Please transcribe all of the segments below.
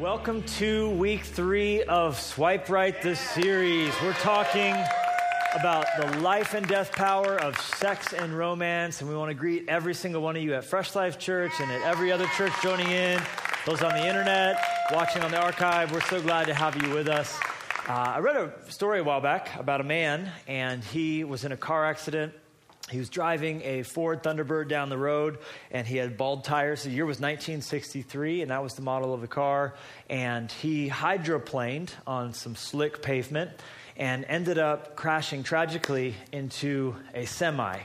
Welcome to week three of Swipe Right, the series. We're talking about the life and death power of sex and romance, and we want to greet every single one of you at Fresh Life Church and at every other church joining in, those on the internet, watching on the archive. We're so glad to have you with us. Uh, I read a story a while back about a man, and he was in a car accident he was driving a Ford Thunderbird down the road and he had bald tires. The year was 1963 and that was the model of the car. And he hydroplaned on some slick pavement and ended up crashing tragically into a semi.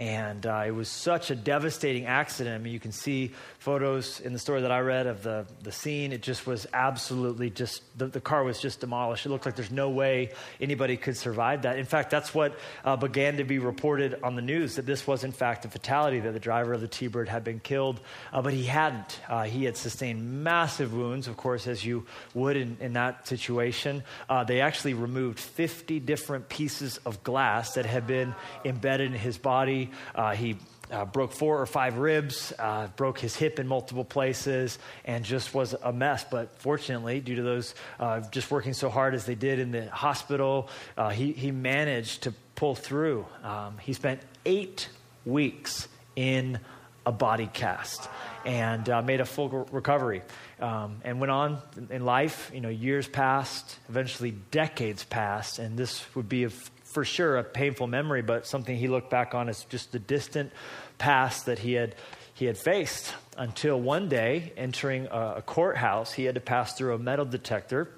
And uh, it was such a devastating accident. I mean, you can see photos in the story that I read of the, the scene. It just was absolutely just, the, the car was just demolished. It looked like there's no way anybody could survive that. In fact, that's what uh, began to be reported on the news that this was, in fact, a fatality, that the driver of the T Bird had been killed. Uh, but he hadn't. Uh, he had sustained massive wounds, of course, as you would in, in that situation. Uh, they actually removed 50 different pieces of glass that had been embedded in his body. Uh, he uh, broke four or five ribs, uh, broke his hip in multiple places, and just was a mess. But fortunately, due to those uh, just working so hard as they did in the hospital, uh, he, he managed to pull through. Um, he spent eight weeks in a body cast and uh, made a full recovery um, and went on in life. You know, years passed, eventually decades passed, and this would be a for sure a painful memory, but something he looked back on as just the distant past that he had he had faced until one day entering a, a courthouse he had to pass through a metal detector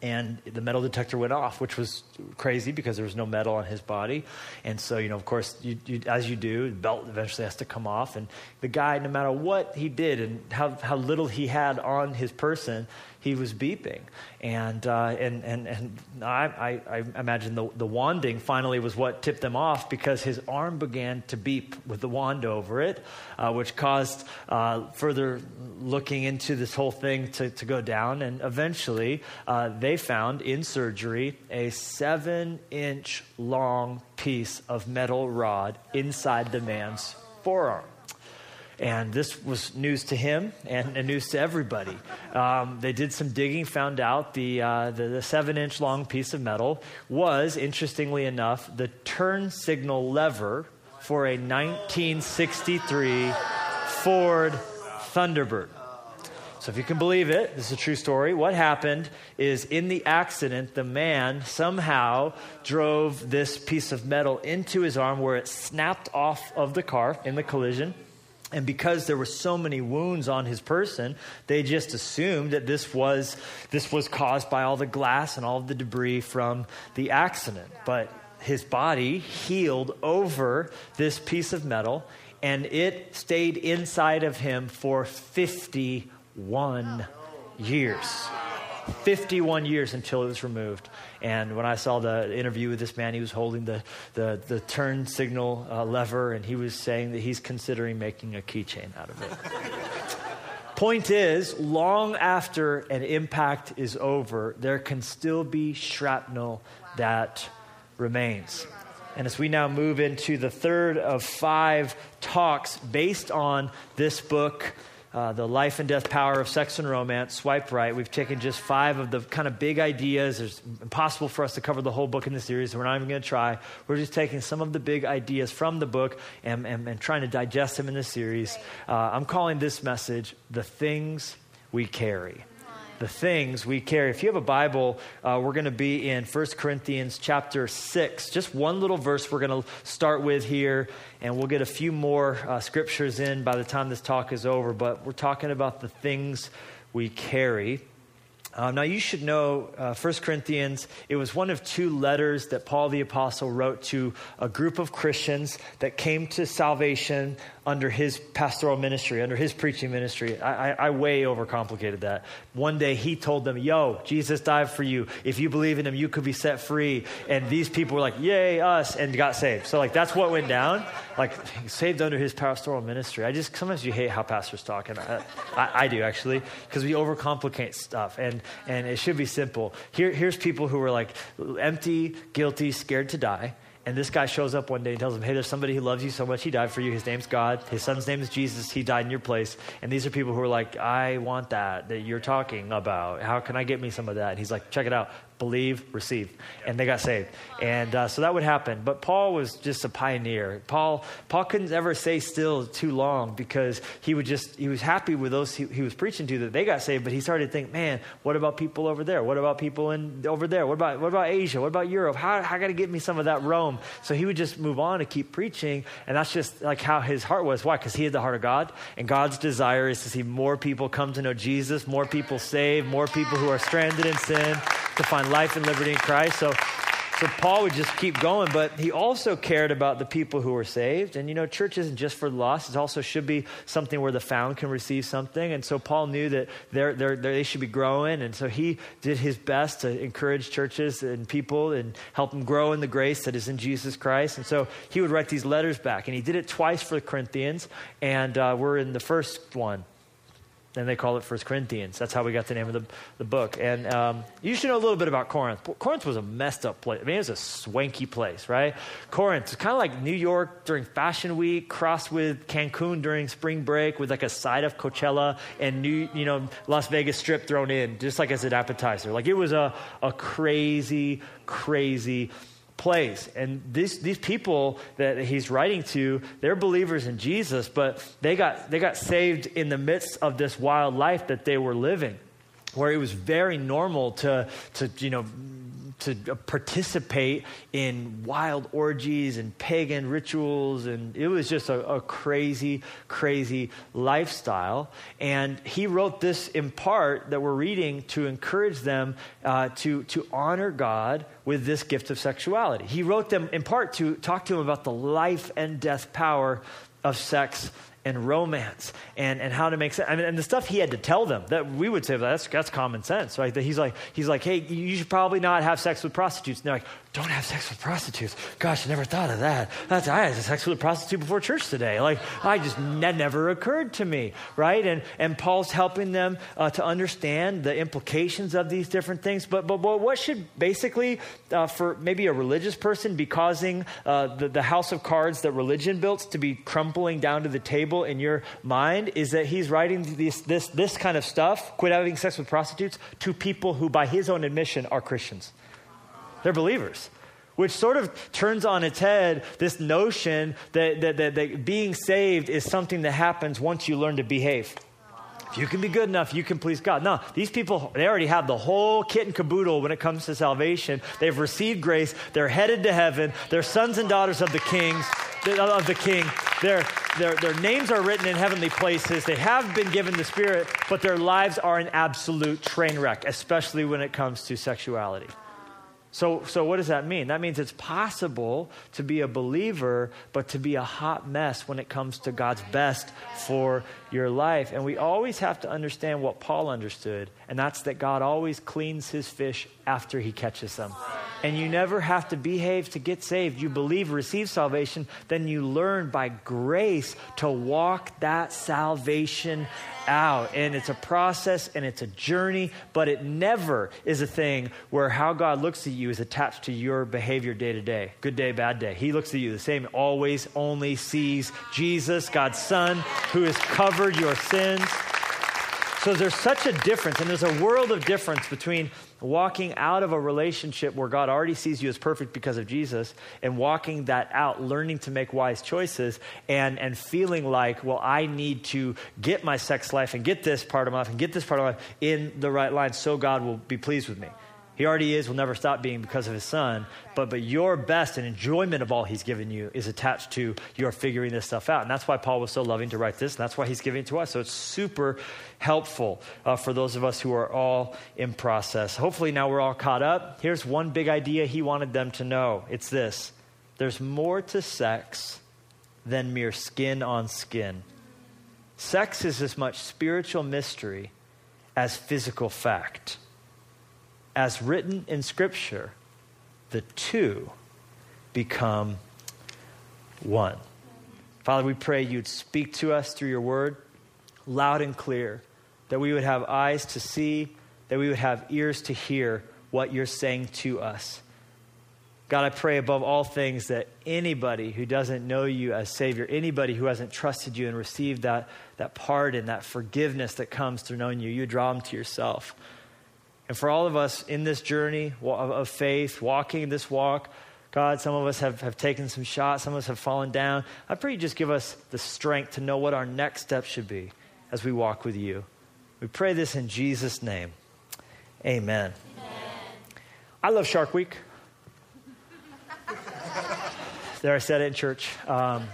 and the metal detector went off, which was crazy because there was no metal on his body. And so, you know, of course, you, you, as you do, the belt eventually has to come off. And the guy, no matter what he did and how, how little he had on his person, he was beeping. And, uh, and, and, and I, I, I imagine the, the wanding finally was what tipped them off because his arm began to beep with the wand over it, uh, which caused uh, further looking into this whole thing to, to go down. And eventually, uh, they found in surgery a seven inch long piece of metal rod inside the man's forearm. And this was news to him and, news to everybody. Um, they did some digging, found out the, uh, the, the seven inch long piece of metal was, interestingly enough, the turn signal lever for a 1963 Ford Thunderbird. So, if you can believe it, this is a true story. What happened is in the accident, the man somehow drove this piece of metal into his arm where it snapped off of the car in the collision. And because there were so many wounds on his person, they just assumed that this was, this was caused by all the glass and all the debris from the accident. But his body healed over this piece of metal, and it stayed inside of him for 51 years. 51 years until it was removed. And when I saw the interview with this man, he was holding the, the, the turn signal uh, lever, and he was saying that he's considering making a keychain out of it. Point is, long after an impact is over, there can still be shrapnel that remains. And as we now move into the third of five talks based on this book, uh, the life and death power of sex and romance, swipe right. We've taken just five of the kind of big ideas. It's impossible for us to cover the whole book in the series, so we're not even going to try. We're just taking some of the big ideas from the book and, and, and trying to digest them in the series. Uh, I'm calling this message The Things We Carry the things we carry. If you have a Bible, uh, we're going to be in 1 Corinthians chapter 6. Just one little verse we're going to start with here, and we'll get a few more uh, scriptures in by the time this talk is over. But we're talking about the things we carry. Um, now, you should know uh, 1 Corinthians, it was one of two letters that Paul the Apostle wrote to a group of Christians that came to salvation under his pastoral ministry, under his preaching ministry. I, I, I, way overcomplicated that. One day he told them, Yo, Jesus died for you. If you believe in him, you could be set free. And these people were like, Yay, us, and got saved. So, like, that's what went down. Like, saved under his pastoral ministry. I just, sometimes you hate how pastors talk, and I, I, I do actually, because we overcomplicate stuff. And, and it should be simple. Here, here's people who were like empty, guilty, scared to die And this guy shows up one day and tells him, Hey, there's somebody who loves you so much, he died for you. His name's God. His son's name is Jesus. He died in your place. And these are people who are like, I want that that you're talking about. How can I get me some of that? And he's like, Check it out believe, receive. And they got saved. And uh, so that would happen. But Paul was just a pioneer. Paul, Paul couldn't ever stay still too long because he would just, he was happy with those he, he was preaching to that they got saved, but he started to think, man, what about people over there? What about people in over there? What about, what about Asia? What about Europe? How, how got to get me some of that Rome? So he would just move on and keep preaching. And that's just like how his heart was. Why? Because he had the heart of God. And God's desire is to see more people come to know Jesus, more people saved, more people who are stranded in sin to find life and liberty in Christ. So, so Paul would just keep going, but he also cared about the people who were saved. And you know, church isn't just for the lost; it also should be something where the found can receive something. And so Paul knew that they're, they're, they're, they should be growing, and so he did his best to encourage churches and people and help them grow in the grace that is in Jesus Christ. And so he would write these letters back, and he did it twice for the Corinthians, and uh, we're in the first one and they call it First Corinthians. That's how we got the name of the, the book. And um, you should know a little bit about Corinth. Corinth was a messed up place. I mean, it was a swanky place, right? Corinth is kind of like New York during Fashion Week, crossed with Cancun during spring break, with like a side of Coachella and New, you know, Las Vegas Strip thrown in, just like as an appetizer. Like it was a, a crazy, crazy place. And these, these people that he's writing to, they're believers in Jesus, but they got, they got saved in the midst of this wild life that they were living, where it was very normal to, to you know, to participate in wild orgies and pagan rituals. And it was just a, a, crazy, crazy lifestyle. And he wrote this in part that we're reading to encourage them uh, to, to honor God with this gift of sexuality. He wrote them in part to talk to them about the life and death power of sex and romance and, and how to make sense. I mean, and the stuff he had to tell them that we would say that's, that's common sense, right? That he's like, he's like, hey, you should probably not have sex with prostitutes. And they're like, don't have sex with prostitutes. Gosh, I never thought of that. That's, I had sex with a prostitute before church today. Like, I just, that never occurred to me, right? And, and Paul's helping them uh, to understand the implications of these different things. But, but, but what should basically, uh, for maybe a religious person, be causing uh, the, the house of cards that religion built to be crumpling down to the table in your mind is that he's writing this, this, this kind of stuff, quit having sex with prostitutes, to people who, by his own admission, are Christians. They're believers. Which sort of turns on its head this notion that, that, that, that being saved is something that happens once you learn to behave. If you can be good enough, you can please God. No, these people, they already have the whole kit and caboodle when it comes to salvation. They've received grace. They're headed to heaven. They're sons and daughters of the kings, of the king. Their, their, their names are written in heavenly places. They have been given the Spirit, but their lives are an absolute train wreck, especially when it comes to sexuality. So, so what does that mean? That means it's possible to be a believer, but to be a hot mess when it comes to God's best for your life. And we always have to understand what Paul understood, and that's that God always cleans his fish after he catches them. And you never have to behave to get saved. You believe, receive salvation, then you learn by grace to walk that salvation out. And it's a process and it's a journey, but it never is a thing where how God looks at you is attached to your behavior day to day. Good day, bad day. He looks at you the same, always only sees Jesus, God's Son, who has covered your sins. So there's such a difference, and there's a world of difference between walking out of a relationship where God already sees you as perfect because of Jesus and walking that out, learning to make wise choices and, and feeling like, well, I need to get my sex life and get this part of my life and get this part of my life in the right line so God will be pleased with me. He already is, will never stop being because of his son. But, but your best and enjoyment of all he's given you is attached to your figuring this stuff out. And that's why Paul was so loving to write this, and that's why he's giving it to us. So it's super helpful uh, for those of us who are all in process. Hopefully, now we're all caught up. Here's one big idea he wanted them to know it's this there's more to sex than mere skin on skin. Sex is as much spiritual mystery as physical fact as written in Scripture, the two become one. Father, we pray you'd speak to us through your word loud and clear, that we would have eyes to see, that we would have ears to hear what you're saying to us. God, I pray above all things that anybody who doesn't know you as Savior, anybody who hasn't trusted you and received that, that pardon, that forgiveness that comes through knowing you, you draw them to yourself. And for all of us in this journey of faith, walking this walk, God, some of us have, have taken some shots, some of us have fallen down. I pray you just give us the strength to know what our next step should be as we walk with you. We pray this in Jesus' name. Amen. Amen. I love Shark Week. there, I said it in church. Um,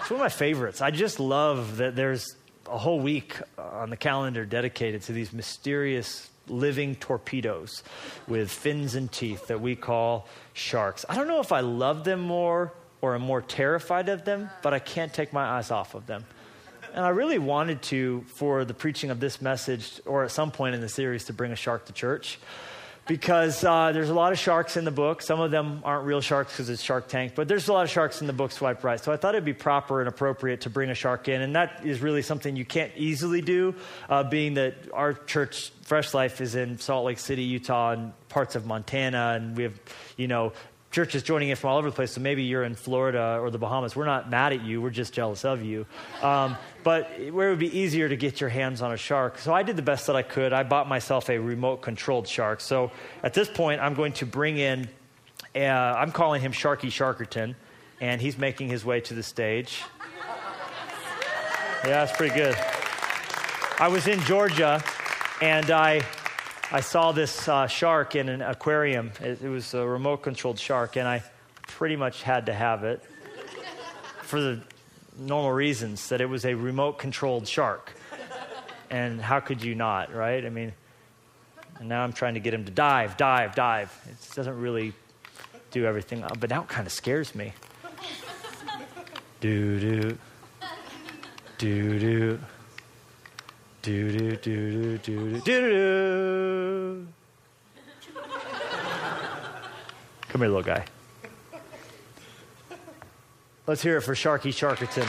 it's one of my favorites. I just love that there's a whole week on the calendar dedicated to these mysterious living torpedoes with fins and teeth that we call sharks. I don't know if I love them more or am more terrified of them, but I can't take my eyes off of them. And I really wanted to, for the preaching of this message, or at some point in the series, to bring a shark to church because uh, there's a lot of sharks in the book. Some of them aren't real sharks because it's Shark Tank, but there's a lot of sharks in the book Swipe Right. So I thought it'd be proper and appropriate to bring a shark in, and that is really something you can't easily do, uh, being that our church, Fresh Life, is in Salt Lake City, Utah, and parts of Montana, and we have, you know, churches joining in from all over the place. So maybe you're in Florida or the Bahamas. We're not mad at you. We're just jealous of you. Um, but where it would be easier to get your hands on a shark. So I did the best that I could. I bought myself a remote controlled shark. So at this point, I'm going to bring in, uh, I'm calling him Sharky Sharkerton, and he's making his way to the stage. Yeah, that's pretty good. I was in Georgia, and I I saw this uh, shark in an aquarium. It, it was a remote controlled shark, and I pretty much had to have it for the normal reasons that it was a remote controlled shark. And how could you not, right? I mean, and now I'm trying to get him to dive, dive, dive. It doesn't really do everything, but now it kind of scares me. Do, do, do, do. Do do do do do do do. Come here, little guy. Let's hear it for Sharky Sharkerton.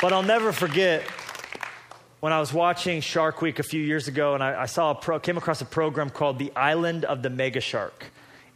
But I'll never forget when I was watching Shark Week a few years ago, and I, I saw a pro, came across a program called The Island of the Mega Shark,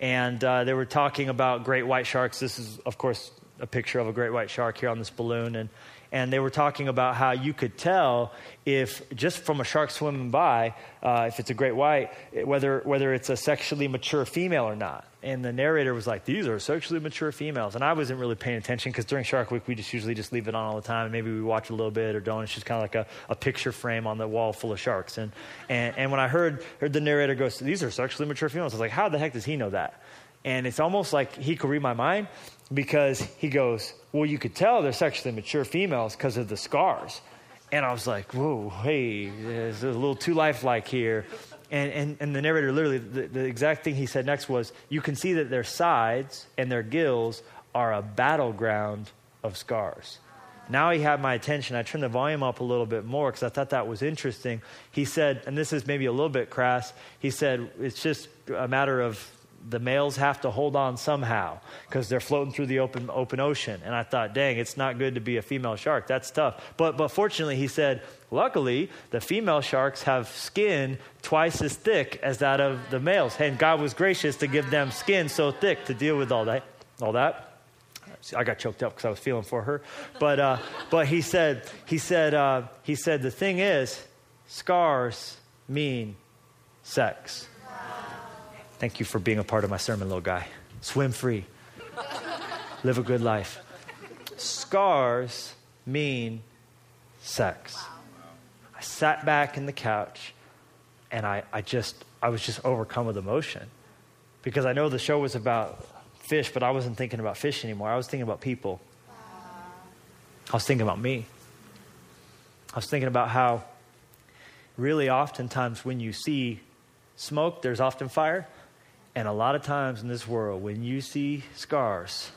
and uh, they were talking about great white sharks. This is, of course, a picture of a great white shark here on this balloon, and and they were talking about how you could tell if just from a shark swimming by, uh, if it's a great white, whether whether it's a sexually mature female or not. And the narrator was like, "These are sexually mature females," and I wasn't really paying attention because during Shark Week we just usually just leave it on all the time, and maybe we watch a little bit or don't. It's just kind of like a, a picture frame on the wall full of sharks. And and, and when I heard heard the narrator go, "These are sexually mature females," I was like, "How the heck does he know that?" And it's almost like he could read my mind because he goes, Well, you could tell they're sexually mature females because of the scars. And I was like, Whoa, hey, it's a little too lifelike here. And, and, and the narrator literally, the, the exact thing he said next was, You can see that their sides and their gills are a battleground of scars. Now he had my attention. I turned the volume up a little bit more because I thought that was interesting. He said, and this is maybe a little bit crass, he said, it's just a matter of the males have to hold on somehow because they're floating through the open, open ocean. And I thought, dang, it's not good to be a female shark. That's tough. But, but fortunately, he said, luckily, the female sharks have skin twice as thick as that of the males. And God was gracious to give them skin so thick to deal with all that. All that. I got choked up because I was feeling for her. But, uh, but he said, he said, uh, he said, the thing is, scars mean sex. Thank you for being a part of my sermon, little guy. Swim free, live a good life. Scars mean sex. I sat back in the couch and I, I just, I was just overcome with emotion because I know the show was about fish, but I wasn't thinking about fish anymore. I was thinking about people. I was thinking about me. I was thinking about how really oftentimes when you see smoke, there's often fire. And a lot of times in this world, when you see scars,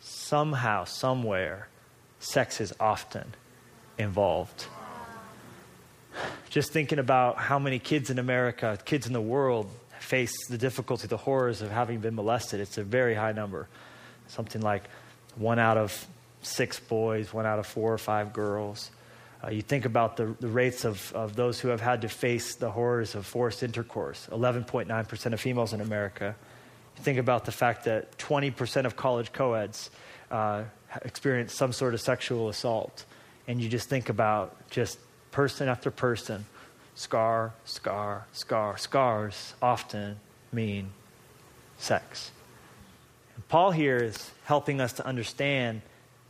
somehow, somewhere, sex is often involved. Just thinking about how many kids in America, kids in the world, face the difficulty, the horrors of having been molested. It's a very high number. Something like one out of six boys, one out of four or five girls. Uh, you think about the, the rates of, of those who have had to face the horrors of forced intercourse 11.9% of females in America, You Think about the fact that 20% of college co-eds uh, experience some sort of sexual assault. And you just think about just person after person, scar, scar, scar. Scars often mean sex. And Paul here is helping us to understand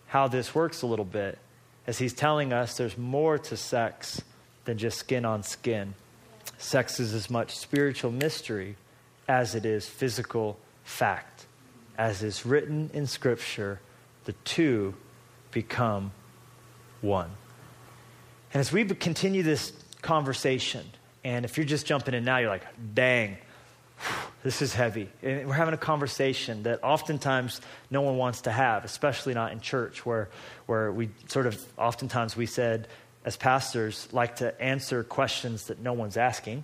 how this works a little bit as he's telling us there's more to sex than just skin on skin. Sex is as much spiritual mystery as it is physical fact. As is written in Scripture, the two become one. And as we continue this conversation, and if you're just jumping in now, you're like, dang, this is heavy. And we're having a conversation that oftentimes no one wants to have, especially not in church, where, where we sort of oftentimes we said, as pastors, like to answer questions that no one's asking.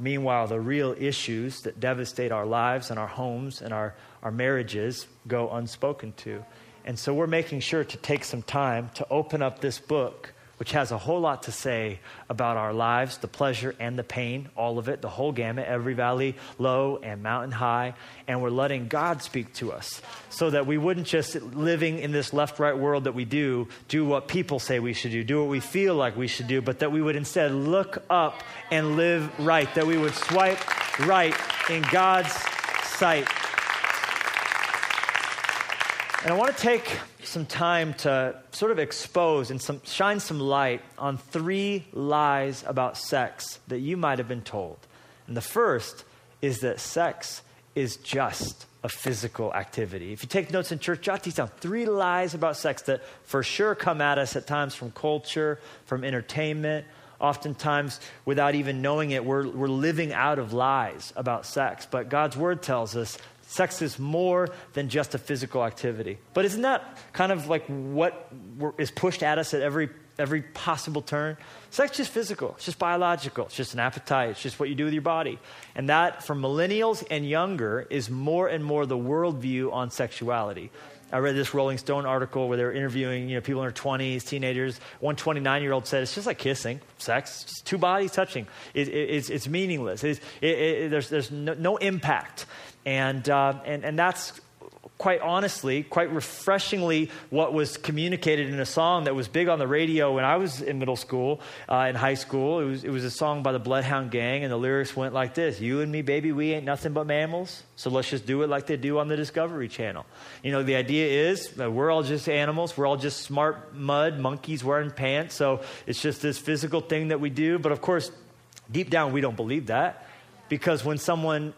Meanwhile, the real issues that devastate our lives and our homes and our, our marriages go unspoken to. And so we're making sure to take some time to open up this book which has a whole lot to say about our lives, the pleasure and the pain, all of it, the whole gamut, every valley low and mountain high. And we're letting God speak to us so that we wouldn't just living in this left right world that we do, do what people say we should do, do what we feel like we should do, but that we would instead look up and live right, that we would swipe right in God's sight. And I want to take some time to sort of expose and some, shine some light on three lies about sex that you might have been told. And the first is that sex is just a physical activity. If you take notes in church, jot these down. Three lies about sex that for sure come at us at times from culture, from entertainment. Oftentimes, without even knowing it, we're, we're living out of lies about sex. But God's word tells us Sex is more than just a physical activity. But isn't that kind of like what is pushed at us at every, every possible turn? Sex is just physical, it's just biological, it's just an appetite, it's just what you do with your body. And that, for millennials and younger, is more and more the worldview on sexuality. I read this Rolling Stone article where they were interviewing you know, people in their 20s, teenagers. One 29 year old said, It's just like kissing, sex, just two bodies touching. It, it, it's, it's, meaningless. It's, it, there's there's no, no impact. And, uh, and, and that's quite honestly, quite refreshingly, what was communicated in a song that was big on the radio when I was in middle school, uh, in high school. It was, it was a song by the Bloodhound Gang, and the lyrics went like this You and me, baby, we ain't nothing but mammals, so let's just do it like they do on the Discovery Channel. You know, the idea is we're all just animals, we're all just smart mud, monkeys wearing pants, so it's just this physical thing that we do. But of course, deep down, we don't believe that. Because when someone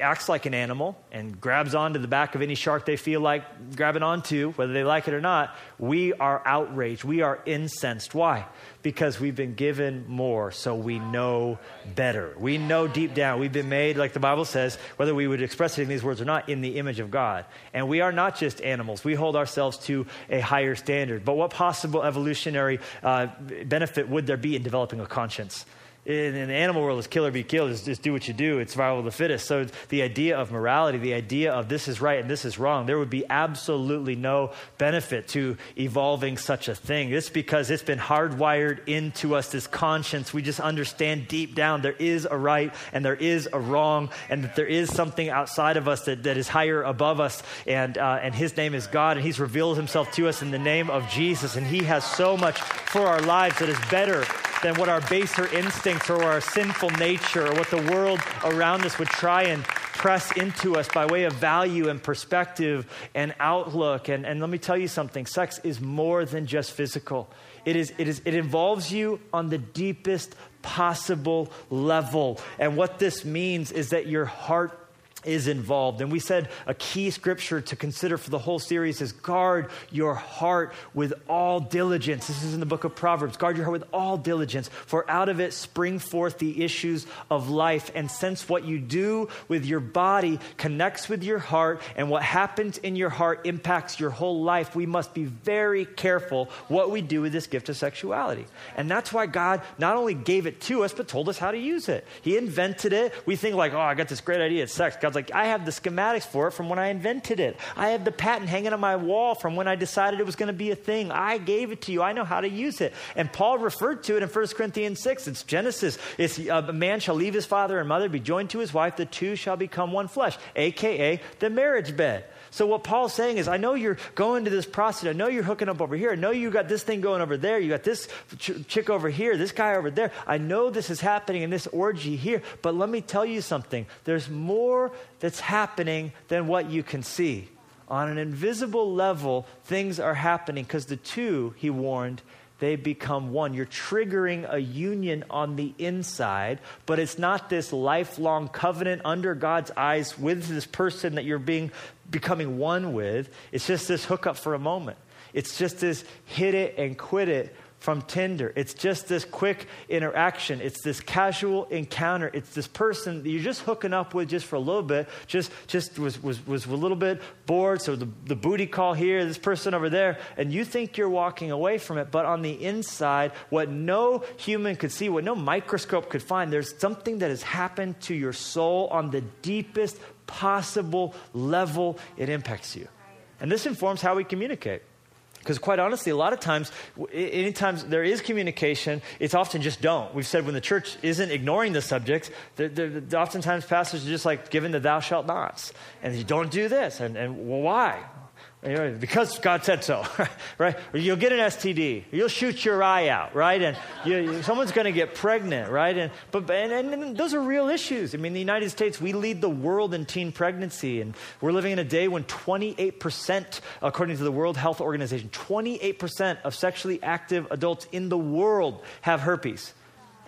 acts like an animal and grabs onto the back of any shark they feel like grabbing onto, whether they like it or not, we are outraged. We are incensed. Why? Because we've been given more, so we know better. We know deep down we've been made, like the Bible says, whether we would express it in these words or not, in the image of God. And we are not just animals, we hold ourselves to a higher standard. But what possible evolutionary uh, benefit would there be in developing a conscience? In, in the animal world is kill or be killed, is just do what you do. It's survival of the fittest. So the idea of morality, the idea of this is right and this is wrong, there would be absolutely no benefit to evolving such a thing. It's because it's been hardwired into us, this conscience. We just understand deep down there is a right and there is a wrong, and that there is something outside of us that, that is higher above us. And, uh, and his name is God, and he's revealed himself to us in the name of Jesus. And he has so much for our lives that is better than what our baser instincts or our sinful nature or what the world around us would try and press into us by way of value and perspective and outlook. And, and let me tell you something sex is more than just physical, it, is, it, is, it involves you on the deepest possible level. And what this means is that your heart is involved. And we said a key scripture to consider for the whole series is guard your heart with all diligence. This is in the book of Proverbs. Guard your heart with all diligence, for out of it spring forth the issues of life. And since what you do with your body connects with your heart, and what happens in your heart impacts your whole life, we must be very careful what we do with this gift of sexuality. And that's why God not only gave it to us, but told us how to use it. He invented it. We think like, oh, I got this great idea. It's sex. God God's like, I have the schematics for it from when I invented it. I have the patent hanging on my wall from when I decided it was going to be a thing. I gave it to you. I know how to use it. And Paul referred to it in 1 Corinthians 6. It's Genesis. It's uh, a man shall leave his father and mother, be joined to his wife. The two shall become one flesh, aka the marriage bed. So, what Paul's saying is, I know you're going to this prostitute. I know you're hooking up over here. I know you got this thing going over there. You got this ch- chick over here, this guy over there. I know this is happening in this orgy here. But let me tell you something there's more that's happening than what you can see. On an invisible level, things are happening because the two, he warned, they become one. You're triggering a union on the inside, but it's not this lifelong covenant under God's eyes with this person that you're being becoming one with. It's just this hookup for a moment. It's just this hit it and quit it from Tinder. It's just this quick interaction. It's this casual encounter. It's this person that you're just hooking up with just for a little bit, just, just was, was, was a little bit bored. So the, the booty call here, this person over there, and you think you're walking away from it. But on the inside, what no human could see, what no microscope could find, there's something that has happened to your soul on the deepest possible level it impacts you. And this informs how we communicate. Because quite honestly, a lot of times, anytime there is communication, it's often just don't. We've said when the church isn't ignoring the subject, they're, they're, oftentimes pastors are just like giving the thou shalt nots. And you don't do this. And, and well, why? Because God said so, right? Or you'll get an STD, you'll shoot your eye out, right? And you, someone's going to get pregnant, right? And, but, and, and, those are real issues. I mean, the United States, we lead the world in teen pregnancy, and we're living in a day when 28%, according to the World Health Organization, 28% of sexually active adults in the world have herpes.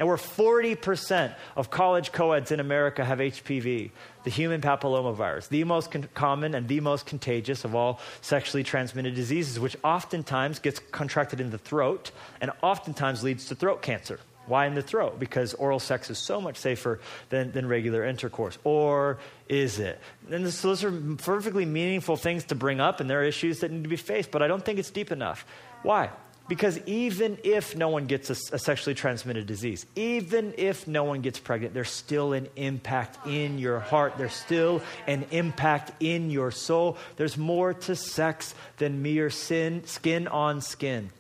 And we're 40% of college co-eds in America have HPV, the human papillomavirus, the most con- common and the most contagious of all sexually transmitted diseases, which oftentimes gets contracted in the throat and oftentimes leads to throat cancer. Why in the throat? Because oral sex is so much safer than, than regular intercourse. Or is it? And this, those are perfectly meaningful things to bring up, and there are issues that need to be faced, but I don't think it's deep enough. Why? Because even if no one gets a, a, sexually transmitted disease, even if no one gets pregnant, there's still an impact in your heart. There's still an impact in your soul. There's more to sex than mere sin, skin on skin.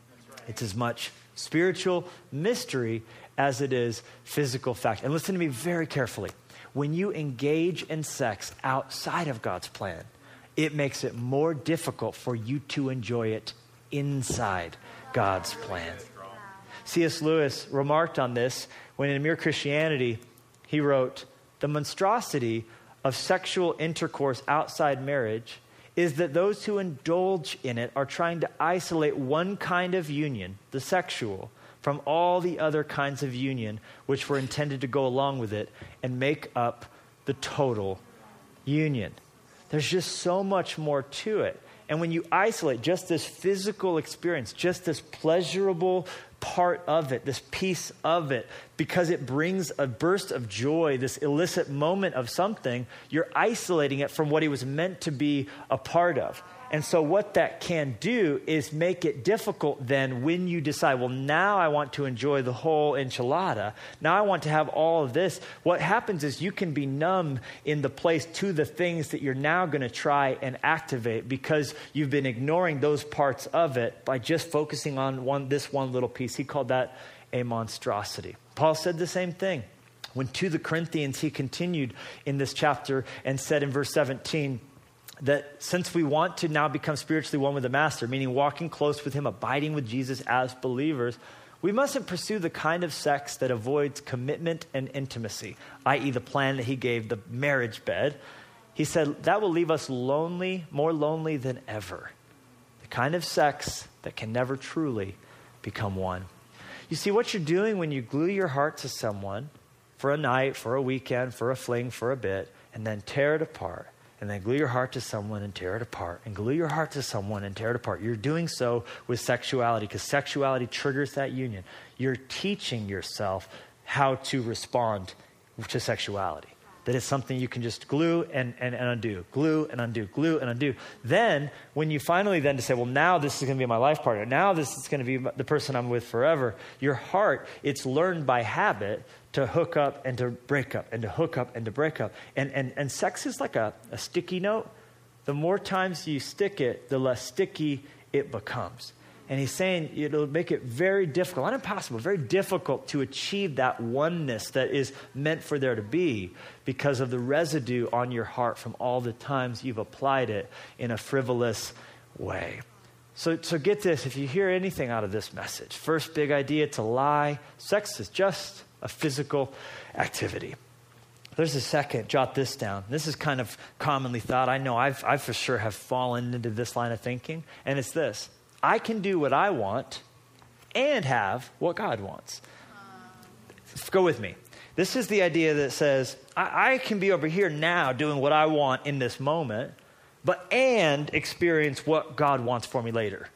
It's as much spiritual mystery as it is physical fact. And listen to me very carefully. When you engage in sex outside of God's plan, it makes it more difficult for you to enjoy it inside God's plan. C.S. Lewis remarked on this when in Mere Christianity he wrote, The monstrosity of sexual intercourse outside marriage is that those who indulge in it are trying to isolate one kind of union, the sexual, from all the other kinds of union which were intended to go along with it and make up the total union. There's just so much more to it. And when you isolate just this physical experience, just this pleasurable part of it, this piece of it, because it brings a burst of joy, this illicit moment of something, you're isolating it from what he was meant to be a part of. And so, what that can do is make it difficult then when you decide, well, now I want to enjoy the whole enchilada. Now I want to have all of this. What happens is you can be numb in the place to the things that you're now going to try and activate because you've been ignoring those parts of it by just focusing on one, this one little piece. He called that a monstrosity. Paul said the same thing. When to the Corinthians, he continued in this chapter and said in verse 17, that since we want to now become spiritually one with the Master, meaning walking close with Him, abiding with Jesus as believers, we mustn't pursue the kind of sex that avoids commitment and intimacy, i.e., the plan that He gave, the marriage bed. He said that will leave us lonely, more lonely than ever. The kind of sex that can never truly become one. You see, what you're doing when you glue your heart to someone for a night, for a weekend, for a fling, for a bit, and then tear it apart and then glue your heart to someone and tear it apart, and glue your heart to someone and tear it apart. You're doing so with sexuality because sexuality triggers that union. You're teaching yourself how to respond to sexuality. that it's something you can just glue and, and, and undo, glue and undo, glue and undo. Then, when you finally then to say, well, now this is going to be my life partner, now this is going to be the person I'm with forever, your heart, it's learned by habit to hook up and to break up and to hook up and to break up. And, and, and sex is like a, a sticky note. The more times you stick it, the less sticky it becomes. And he's saying it'll make it very difficult, not impossible, very difficult to achieve that oneness that is meant for there to be because of the residue on your heart from all the times you've applied it in a frivolous way. So, so get this if you hear anything out of this message, first big idea to lie, sex is just a physical activity. There's a second, jot this down. This is kind of commonly thought. I know I've, I for sure have fallen into this line of thinking, and it's this I can do what I want and have what God wants. Go with me. This is the idea that says, I, I, can be over here now doing what I want in this moment, but and experience what God wants for me later.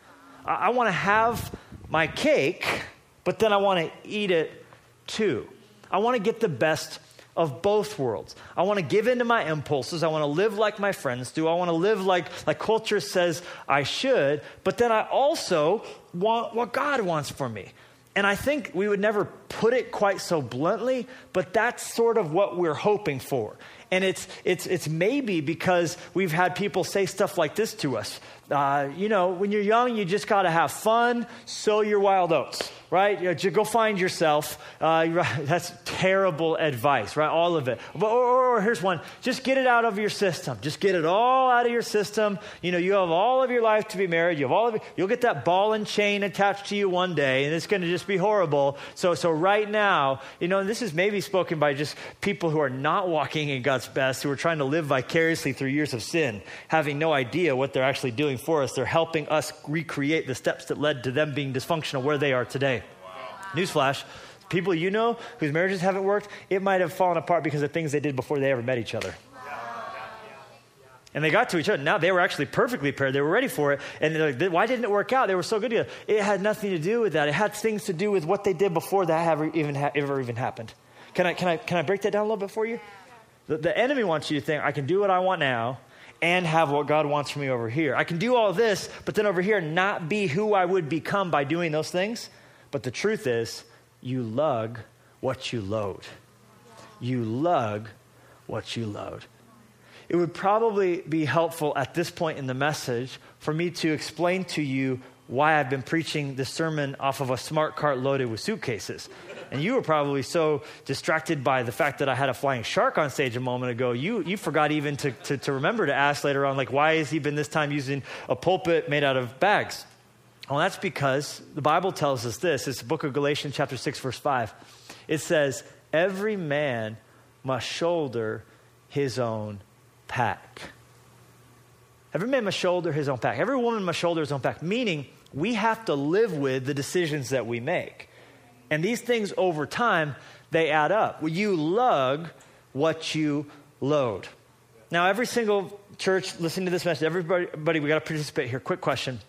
I, I want to have my cake, but then I want to eat it too. I want to get the best of both worlds. I want to give in to my impulses. I want to live like my friends do. I want to live like, like culture says I should. But then I also want what God wants for me. And I think we would never put it quite so bluntly, but that's sort of what we're hoping for. And it's, it's, it's maybe because we've had people say stuff like this to us. Uh, you know, when you're young, you just got to have fun, sow your wild oats right? You know, go find yourself. Uh, that's terrible advice, right? All of it. Or, or, or, here's one just get it out of your system. Just get it all out of your system. You know, you have all of your life to be married. You have all of it. You'll get that ball and chain attached to you one day, and it's going to just be horrible. So, so right now, you know, this is maybe spoken by just people who are not walking in God's best, who are trying to live vicariously through years of sin, having no idea what they're actually doing for us. They're helping us recreate the steps that led to them being dysfunctional where they are today. Newsflash people you know whose marriages haven't worked, it might have fallen apart because of things they did before they ever met each other. And they got to each other. Now they were actually perfectly paired. They were ready for it. And they're like, why didn't it work out? They were so good together. It had nothing to do with that. It had things to do with what they did before that ever even, ever even happened. Can I, can, I, can I break that down a little bit for you? The, the enemy wants you to think, I can do what I want now and have what God wants for me over here. I can do all this, but then over here not be who I would become by doing those things. But the truth is, you lug what you load. You lug what you load. It would probably be helpful at this point in the message for me to explain to you why I've been preaching this sermon off of a smart cart loaded with suitcases. And you were probably so distracted by the fact that I had a flying shark on stage a moment ago, you, you forgot even to, to, to remember to ask later on, like, why has he been this time using a pulpit made out of bags? Well, that's because the Bible tells us this. It's the book of Galatians, chapter 6, verse 5. It says, Every man must shoulder his own pack. Every man must shoulder his own pack. Every woman must shoulder his own pack, meaning we have to live with the decisions that we make. And these things over time, they add up. Well, you lug what you load. Now, every single church listening to this message, everybody, we got to participate here. Quick question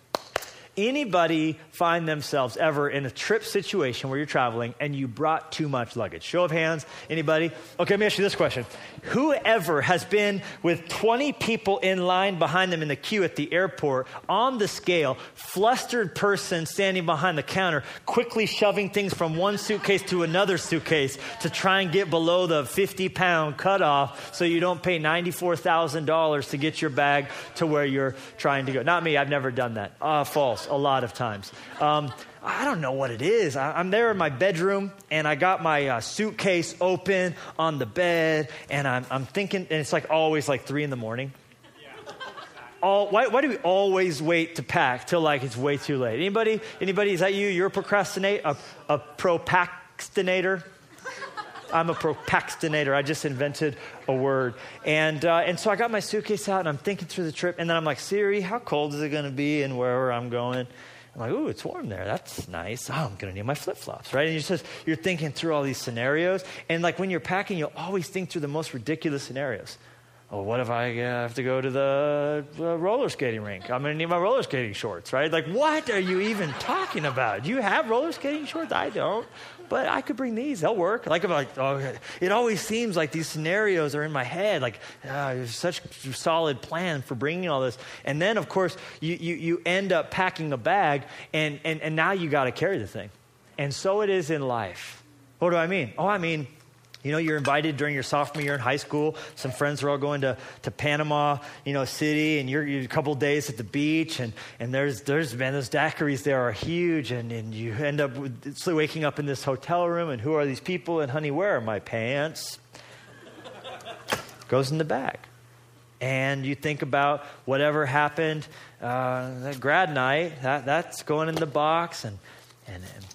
anybody find themselves ever in a trip situation where you're traveling and you brought too much luggage? Show of hands, anybody? Okay, let me ask you this question. Whoever has been with 20 people in line behind them in the queue at the airport on the scale, flustered person standing behind the counter, quickly shoving things from one suitcase to another suitcase to try and get below the 50 pound cutoff so you don't pay $94,000 to get your bag to where you're trying to go? Not me, I've never done that. Uh, false a lot of times. Um, I don't know what it is. I, am there in my bedroom and I got my uh, suitcase open on the bed and I'm, I'm thinking, and it's like always like three in the morning. All, why, why, do we always wait to pack till like it's way too late? Anybody? Anybody? Is that you? You're a procrastinate, a, a propactinator. I'm a propactinator. I just invented a word. And, uh, and so I got my suitcase out and I'm thinking through the trip. And then I'm like, Siri, how cold is it going to be and wherever I'm going? I'm like, ooh, it's warm there. That's nice. Oh, I'm going to need my flip flops, right? And you're just, you're thinking through all these scenarios. And like when you're packing, you'll always think through the most ridiculous scenarios. well, what if I uh, have to go to the uh, roller skating rink? I'm going to need my roller skating shorts, right? Like, what are you even talking about? You have roller skating shorts? I don't. But I could bring these. They'll work. Like, I'm like, oh, it always seems like these scenarios are in my head. Like, uh, such a solid plan for bringing all this. And then, of course, you, you, you end up packing a bag, and, and, and now you got to carry the thing. And so it is in life. What do I mean? Oh, I mean, you know, you're invited during your sophomore year in high school. Some friends are all going to, to Panama, you know, city, and you're, you're a couple days at the beach, and, and there's, there's, man, those daiquiris there are huge, and, and you end up with, waking up in this hotel room, and who are these people? And honey, where are my pants? Goes in the bag. And you think about whatever happened uh, grad night, that, that's going in the box, and, and, and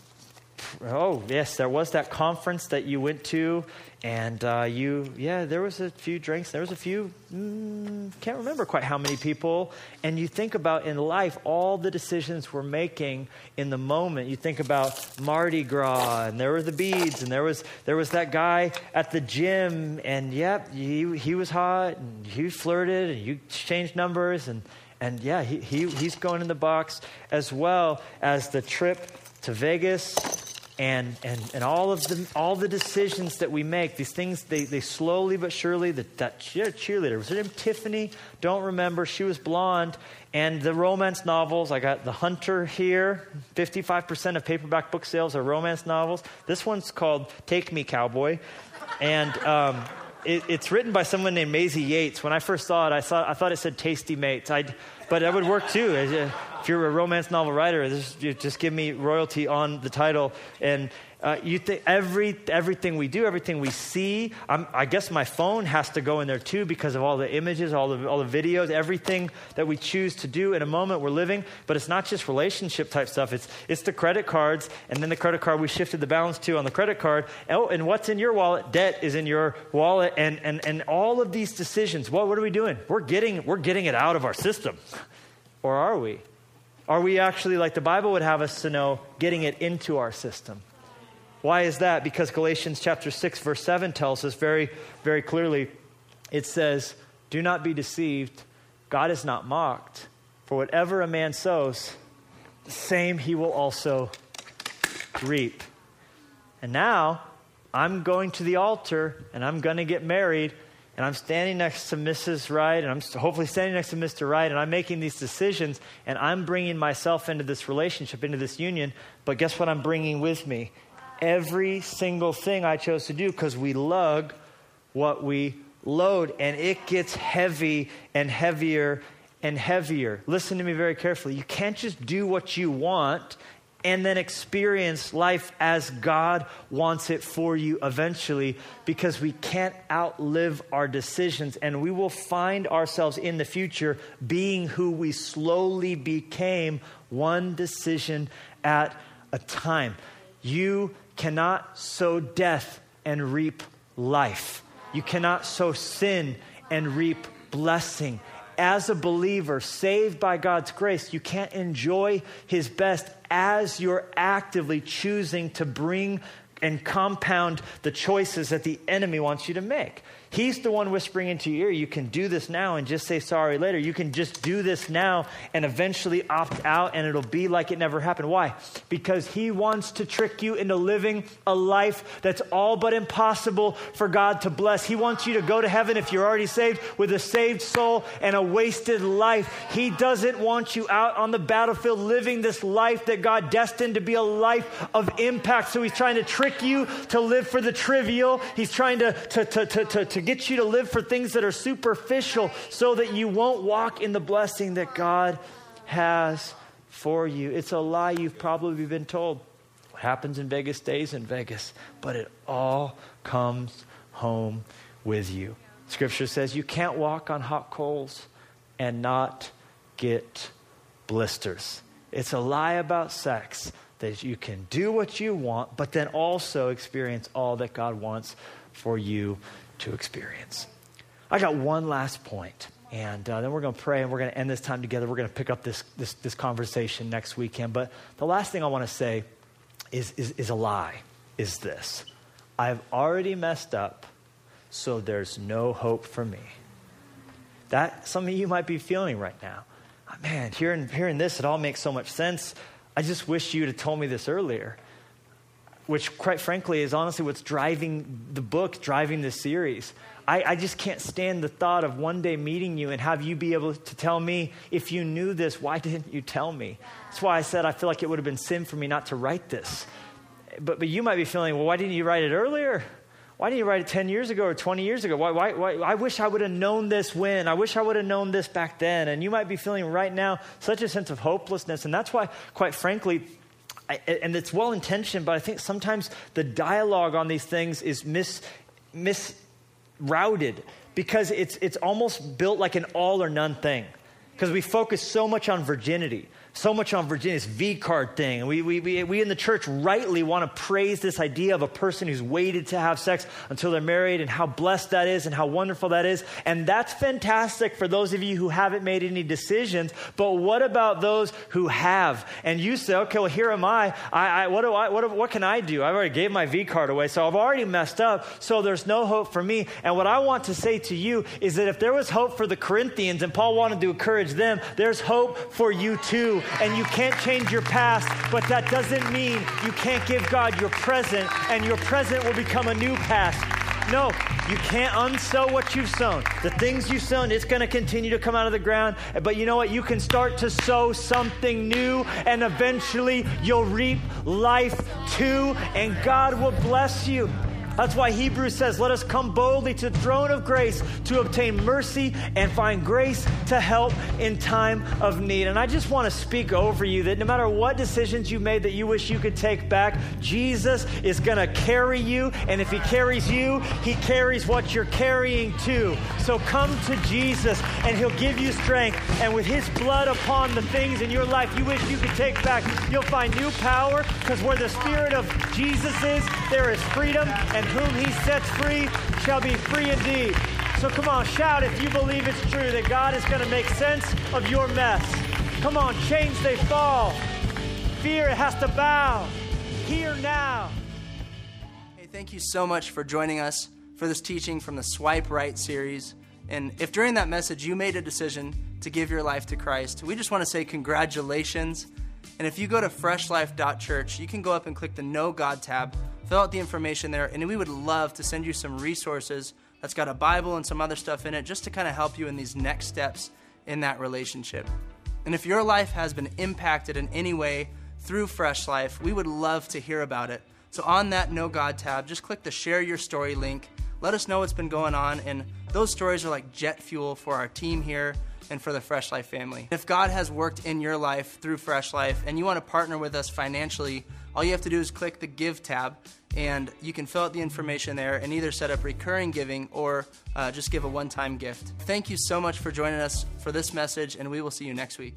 oh, yes, there was that conference that you went to, and uh, you, yeah, there was a few drinks. There was a few, mm, can't remember quite how many people. And you think about in life all the decisions we're making in the moment. You think about Mardi Gras, and there were the beads, and there was there was that guy at the gym, and yep, he he was hot, and he flirted, and you changed numbers, and and yeah, he, he he's going in the box as well as the trip to Vegas and, and, and all of the, all the decisions that we make, these things, they, they slowly but surely, the, that cheerleader, was her name Tiffany? Don't remember. She was blonde. And the romance novels, I got The Hunter here. 55% of paperback book sales are romance novels. This one's called Take Me, Cowboy. And um, it, it's written by someone named Maisie Yates. When I first saw it, I, saw, I thought it said Tasty Mates. I'd, but that would work too. If you're a romance novel writer, just, just give me royalty on the title. And uh, you think every, everything we do, everything we see, I'm, i guess my phone has to go in there too because of all the images, all the, all the videos, everything that we choose to do in a moment we're living. But it's not just relationship type stuff, it's, it's the credit cards, and then the credit card we shifted the balance to on the credit card. Oh, and what's in your wallet? Debt is in your wallet, and, and, and all of these decisions. Well, what are we doing? We're getting, we're getting it out of our system. Or are we? Are we actually, like the Bible would have us to know, getting it into our system? Why is that? Because Galatians chapter 6, verse 7 tells us very, very clearly it says, Do not be deceived. God is not mocked. For whatever a man sows, the same he will also reap. And now, I'm going to the altar and I'm going to get married and I'm standing next to Mrs. Right, and I'm hopefully standing next to Mr. Right, and I'm making these decisions, and I'm bringing myself into this relationship, into this union. But guess what I'm bringing with me? Every single thing I chose to do because we lug what we load, and it gets heavy and heavier and heavier. Listen to me very carefully. You can't just do what you want and then experience life as God wants it for you eventually because we can't outlive our decisions and we will find ourselves in the future being who we slowly became one decision at a time. You cannot sow death and reap life. You cannot sow sin and reap blessing as a believer, saved by God's grace, you can't enjoy His best as you're actively choosing to bring and compound the choices that the enemy wants you to make. He's the one whispering into your ear, you can do this now and just say sorry later. You can just do this now and eventually opt out and it'll be like it never happened. Why? Because he wants to trick you into living a life that's all but impossible for God to bless. He wants you to go to heaven if you're already saved with a saved soul and a wasted life. He doesn't want you out on the battlefield living this life that God destined to be a life of impact. So he's trying to trick you to live for the trivial. He's trying to, to, to, to, to, to get you to live for things that are superficial so that you won't walk in the blessing that God has for you. It's a lie you've probably been told. What happens in Vegas stays in Vegas, but it all comes home with you. Scripture says you can't walk on hot coals and not get blisters. It's a lie about sex that you can do what you want, but then also experience all that God wants for you to experience. I got one last point, and uh, then we're going to pray and we're going to end this time together. We're going to pick up this, this, this conversation next weekend. But the last thing I want to say is, is, is a lie is this I've already messed up, so there's no hope for me. that some of you might be feeling right now. Man, hearing, hearing this, it all makes so much sense. I just wish you had told me this earlier, which, quite frankly, is honestly what's driving the book, driving this series. I, I, just can't stand the thought of one day meeting you and have you be able to tell me, if you knew this, why didn't you tell me? That's why I said I feel like it would have been sin for me not to write this. But, but you might be feeling, well, why didn't you write it earlier? Why didn't you write it 10 years ago or 20 years ago? Why, why, why, I wish I would have known this when. I wish I would have known this back then. And you might be feeling right now such a sense of hopelessness. And that's why, quite frankly, and it's well intentioned, but I think sometimes the dialogue on these things is mis, misrouted because it's, it's almost built like an all or none thing. Because we focus so much on virginity so much on Virginia's V card thing. We, we, we, we in the church rightly want to praise this idea of a person who's waited to have sex until they're married and how blessed that is and how wonderful that is. And that's fantastic for those of you who haven't made any decisions. But what about those who have? And you say, okay, well, here am I. I, I what, do I what, what can I do? I've already gave my V card away, so I've already messed up. So there's no hope for me. And what I want to say to you is that if there was hope for the Corinthians and Paul wanted to encourage them, there's hope for you too and you can't change your past, but that doesn't mean you can't give God your present, and your present will become a new past. No, you can't unsow what you've sown. The things you've sown, it's going to continue to come out of the ground. But you know what? You can start to sow something new, and eventually you'll reap life too, and God will bless you. That's why Hebrews says, Let us come boldly to the throne of grace to obtain mercy and find grace to help in time of need. And I just want to speak over you that no matter what decisions you made that you wish you could take back, Jesus is going to carry you. And if He carries you, He carries what you're carrying too. So come to Jesus and He'll give you strength. And with His blood upon the things in your life you wish you could take back, you'll find new power because where the Spirit of Jesus is, there is freedom. And whom he sets free shall be free indeed. So come on, shout if you believe it's true that God is going to make sense of your mess. Come on, chains they fall. Fear it has to bow. Here now. Hey, thank you so much for joining us for this teaching from the Swipe Right series. And if during that message you made a decision to give your life to Christ, we just want to say congratulations. And if you go to freshlife.church, you can go up and click the Know God tab fill out the information there, and we would love to send you some resources that's got a Bible and some other stuff in it just to kind of help you in these next steps in that relationship. And if your life has been impacted in any way through Fresh Life, we would love to hear about it. So on that Know God tab, just click the Share Your Story link. Let us know what's been going on, and those stories are like jet fuel for our team here and for the Fresh Life family. If God has worked in your life through Fresh Life and you want to partner with us financially, all you have to do is click the Give tab and you can fill out the information there and either set up recurring giving or uh, just give a one time gift. Thank you so much for joining us for this message, and we will see you next week.